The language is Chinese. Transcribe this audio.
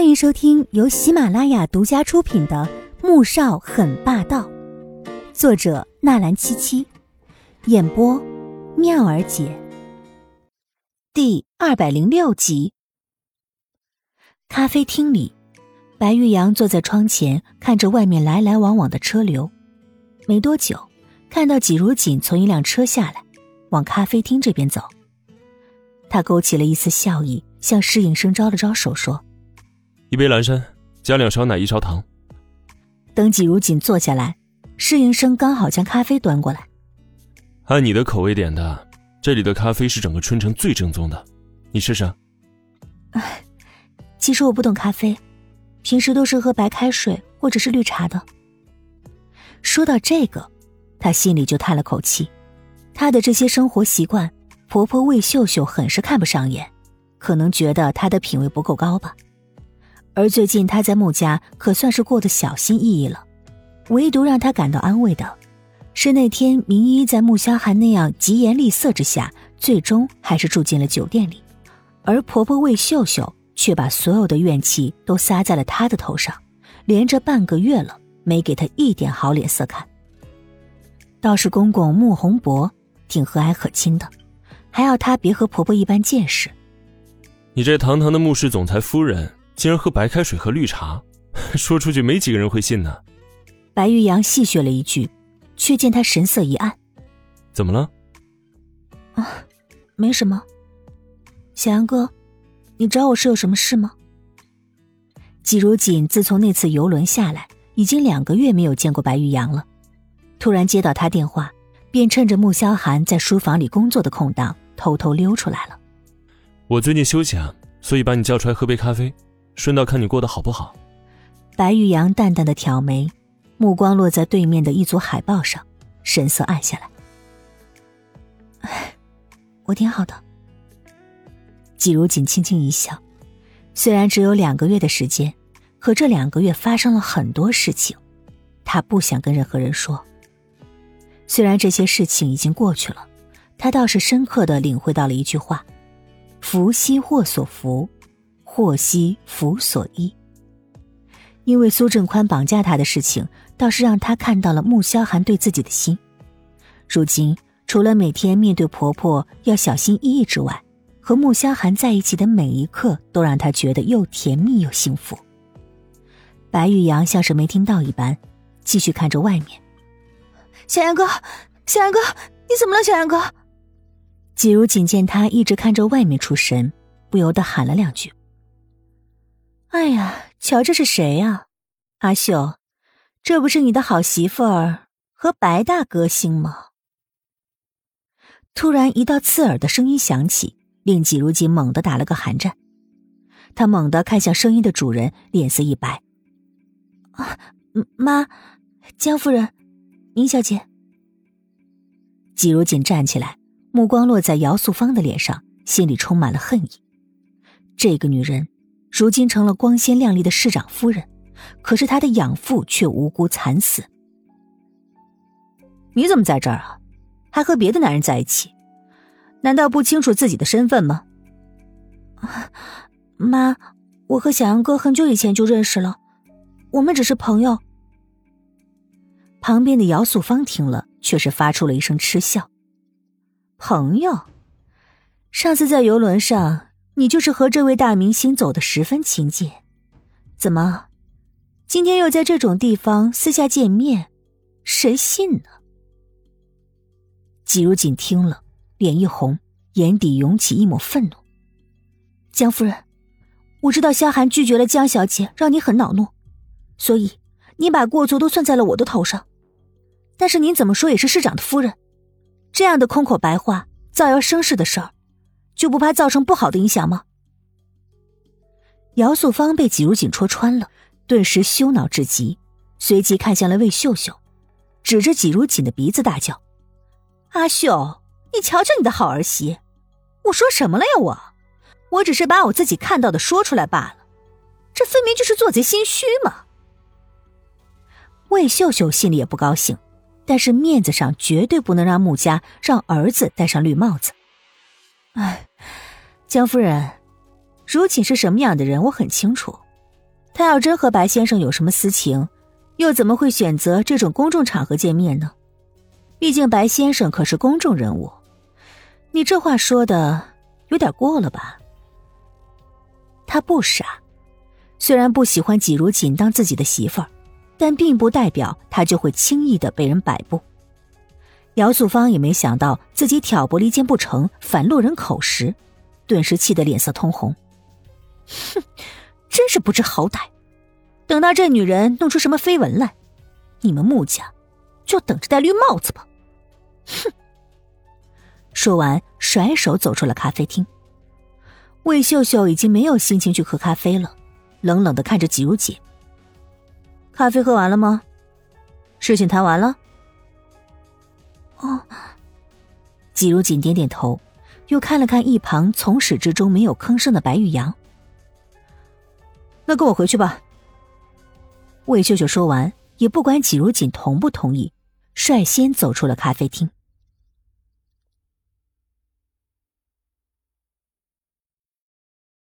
欢迎收听由喜马拉雅独家出品的《穆少很霸道》，作者纳兰七七，演播妙儿姐。第二百零六集。咖啡厅里，白玉阳坐在窗前，看着外面来来往往的车流。没多久，看到季如锦从一辆车下来，往咖啡厅这边走。他勾起了一丝笑意，向侍应生招了招手，说。一杯蓝山，加两勺奶，一勺糖。等季如锦坐下来，侍应生刚好将咖啡端过来。按你的口味点的，这里的咖啡是整个春城最正宗的，你试试。哎，其实我不懂咖啡，平时都是喝白开水或者是绿茶的。说到这个，他心里就叹了口气，他的这些生活习惯，婆婆魏秀秀很是看不上眼，可能觉得她的品味不够高吧。而最近他在穆家可算是过得小心翼翼了，唯独让他感到安慰的，是那天明一在穆萧寒那样疾言厉色之下，最终还是住进了酒店里，而婆婆魏秀秀却把所有的怨气都撒在了他的头上，连着半个月了，没给他一点好脸色看。倒是公公穆宏博挺和蔼可亲的，还要他别和婆婆一般见识。你这堂堂的穆氏总裁夫人。竟然喝白开水和绿茶，说出去没几个人会信呢。白玉阳戏谑了一句，却见他神色一暗。怎么了？啊，没什么。小杨哥，你找我是有什么事吗？季如锦自从那次游轮下来，已经两个月没有见过白玉阳了。突然接到他电话，便趁着穆萧寒在书房里工作的空档，偷偷溜出来了。我最近休息啊，所以把你叫出来喝杯咖啡。顺道看你过得好不好？白玉阳淡淡的挑眉，目光落在对面的一组海报上，神色暗下来。我挺好的。季如锦轻轻一笑，虽然只有两个月的时间，可这两个月发生了很多事情，他不想跟任何人说。虽然这些事情已经过去了，他倒是深刻的领会到了一句话：福兮祸所伏。祸兮福所依。因为苏振宽绑架他的事情，倒是让他看到了穆萧寒对自己的心。如今，除了每天面对婆婆要小心翼翼之外，和穆萧寒在一起的每一刻，都让他觉得又甜蜜又幸福。白玉阳像是没听到一般，继续看着外面。小杨哥，小杨哥，你怎么了？小杨哥。季如锦见他一直看着外面出神，不由得喊了两句。哎呀，瞧这是谁呀？阿秀，这不是你的好媳妇儿和白大歌星吗？突然，一道刺耳的声音响起，令季如锦猛地打了个寒战。他猛地看向声音的主人，脸色一白：“啊，妈，江夫人，宁小姐。”季如锦站起来，目光落在姚素芳的脸上，心里充满了恨意。这个女人。如今成了光鲜亮丽的市长夫人，可是她的养父却无辜惨死。你怎么在这儿啊？还和别的男人在一起？难道不清楚自己的身份吗？妈，我和小杨哥很久以前就认识了，我们只是朋友。旁边的姚素芳听了，却是发出了一声嗤笑：“朋友？上次在游轮上。”你就是和这位大明星走得十分亲近，怎么，今天又在这种地方私下见面，谁信呢？季如锦听了，脸一红，眼底涌起一抹愤怒。江夫人，我知道萧寒拒绝了江小姐，让你很恼怒，所以你把过错都算在了我的头上。但是您怎么说也是市长的夫人，这样的空口白话、造谣生事的事儿。就不怕造成不好的影响吗？姚素芳被季如锦戳穿了，顿时羞恼至极，随即看向了魏秀秀，指着季如锦的鼻子大叫：“阿秀，你瞧瞧你的好儿媳！我说什么了呀？我，我只是把我自己看到的说出来罢了，这分明就是做贼心虚嘛！”魏秀秀心里也不高兴，但是面子上绝对不能让穆家让儿子戴上绿帽子。哎。江夫人，如锦是什么样的人，我很清楚。他要真和白先生有什么私情，又怎么会选择这种公众场合见面呢？毕竟白先生可是公众人物。你这话说的有点过了吧？他不傻，虽然不喜欢季如锦当自己的媳妇儿，但并不代表他就会轻易的被人摆布。姚素芳也没想到自己挑拨离间不成，反落人口实，顿时气得脸色通红。哼，真是不知好歹！等到这女人弄出什么绯闻来，你们穆家就等着戴绿帽子吧！哼！说完，甩手走出了咖啡厅。魏秀秀已经没有心情去喝咖啡了，冷冷的看着季如姐：“咖啡喝完了吗？事情谈完了？”季如锦点点头，又看了看一旁从始至终没有吭声的白玉阳。那跟我回去吧。魏秀秀说完，也不管季如锦同不同意，率先走出了咖啡厅。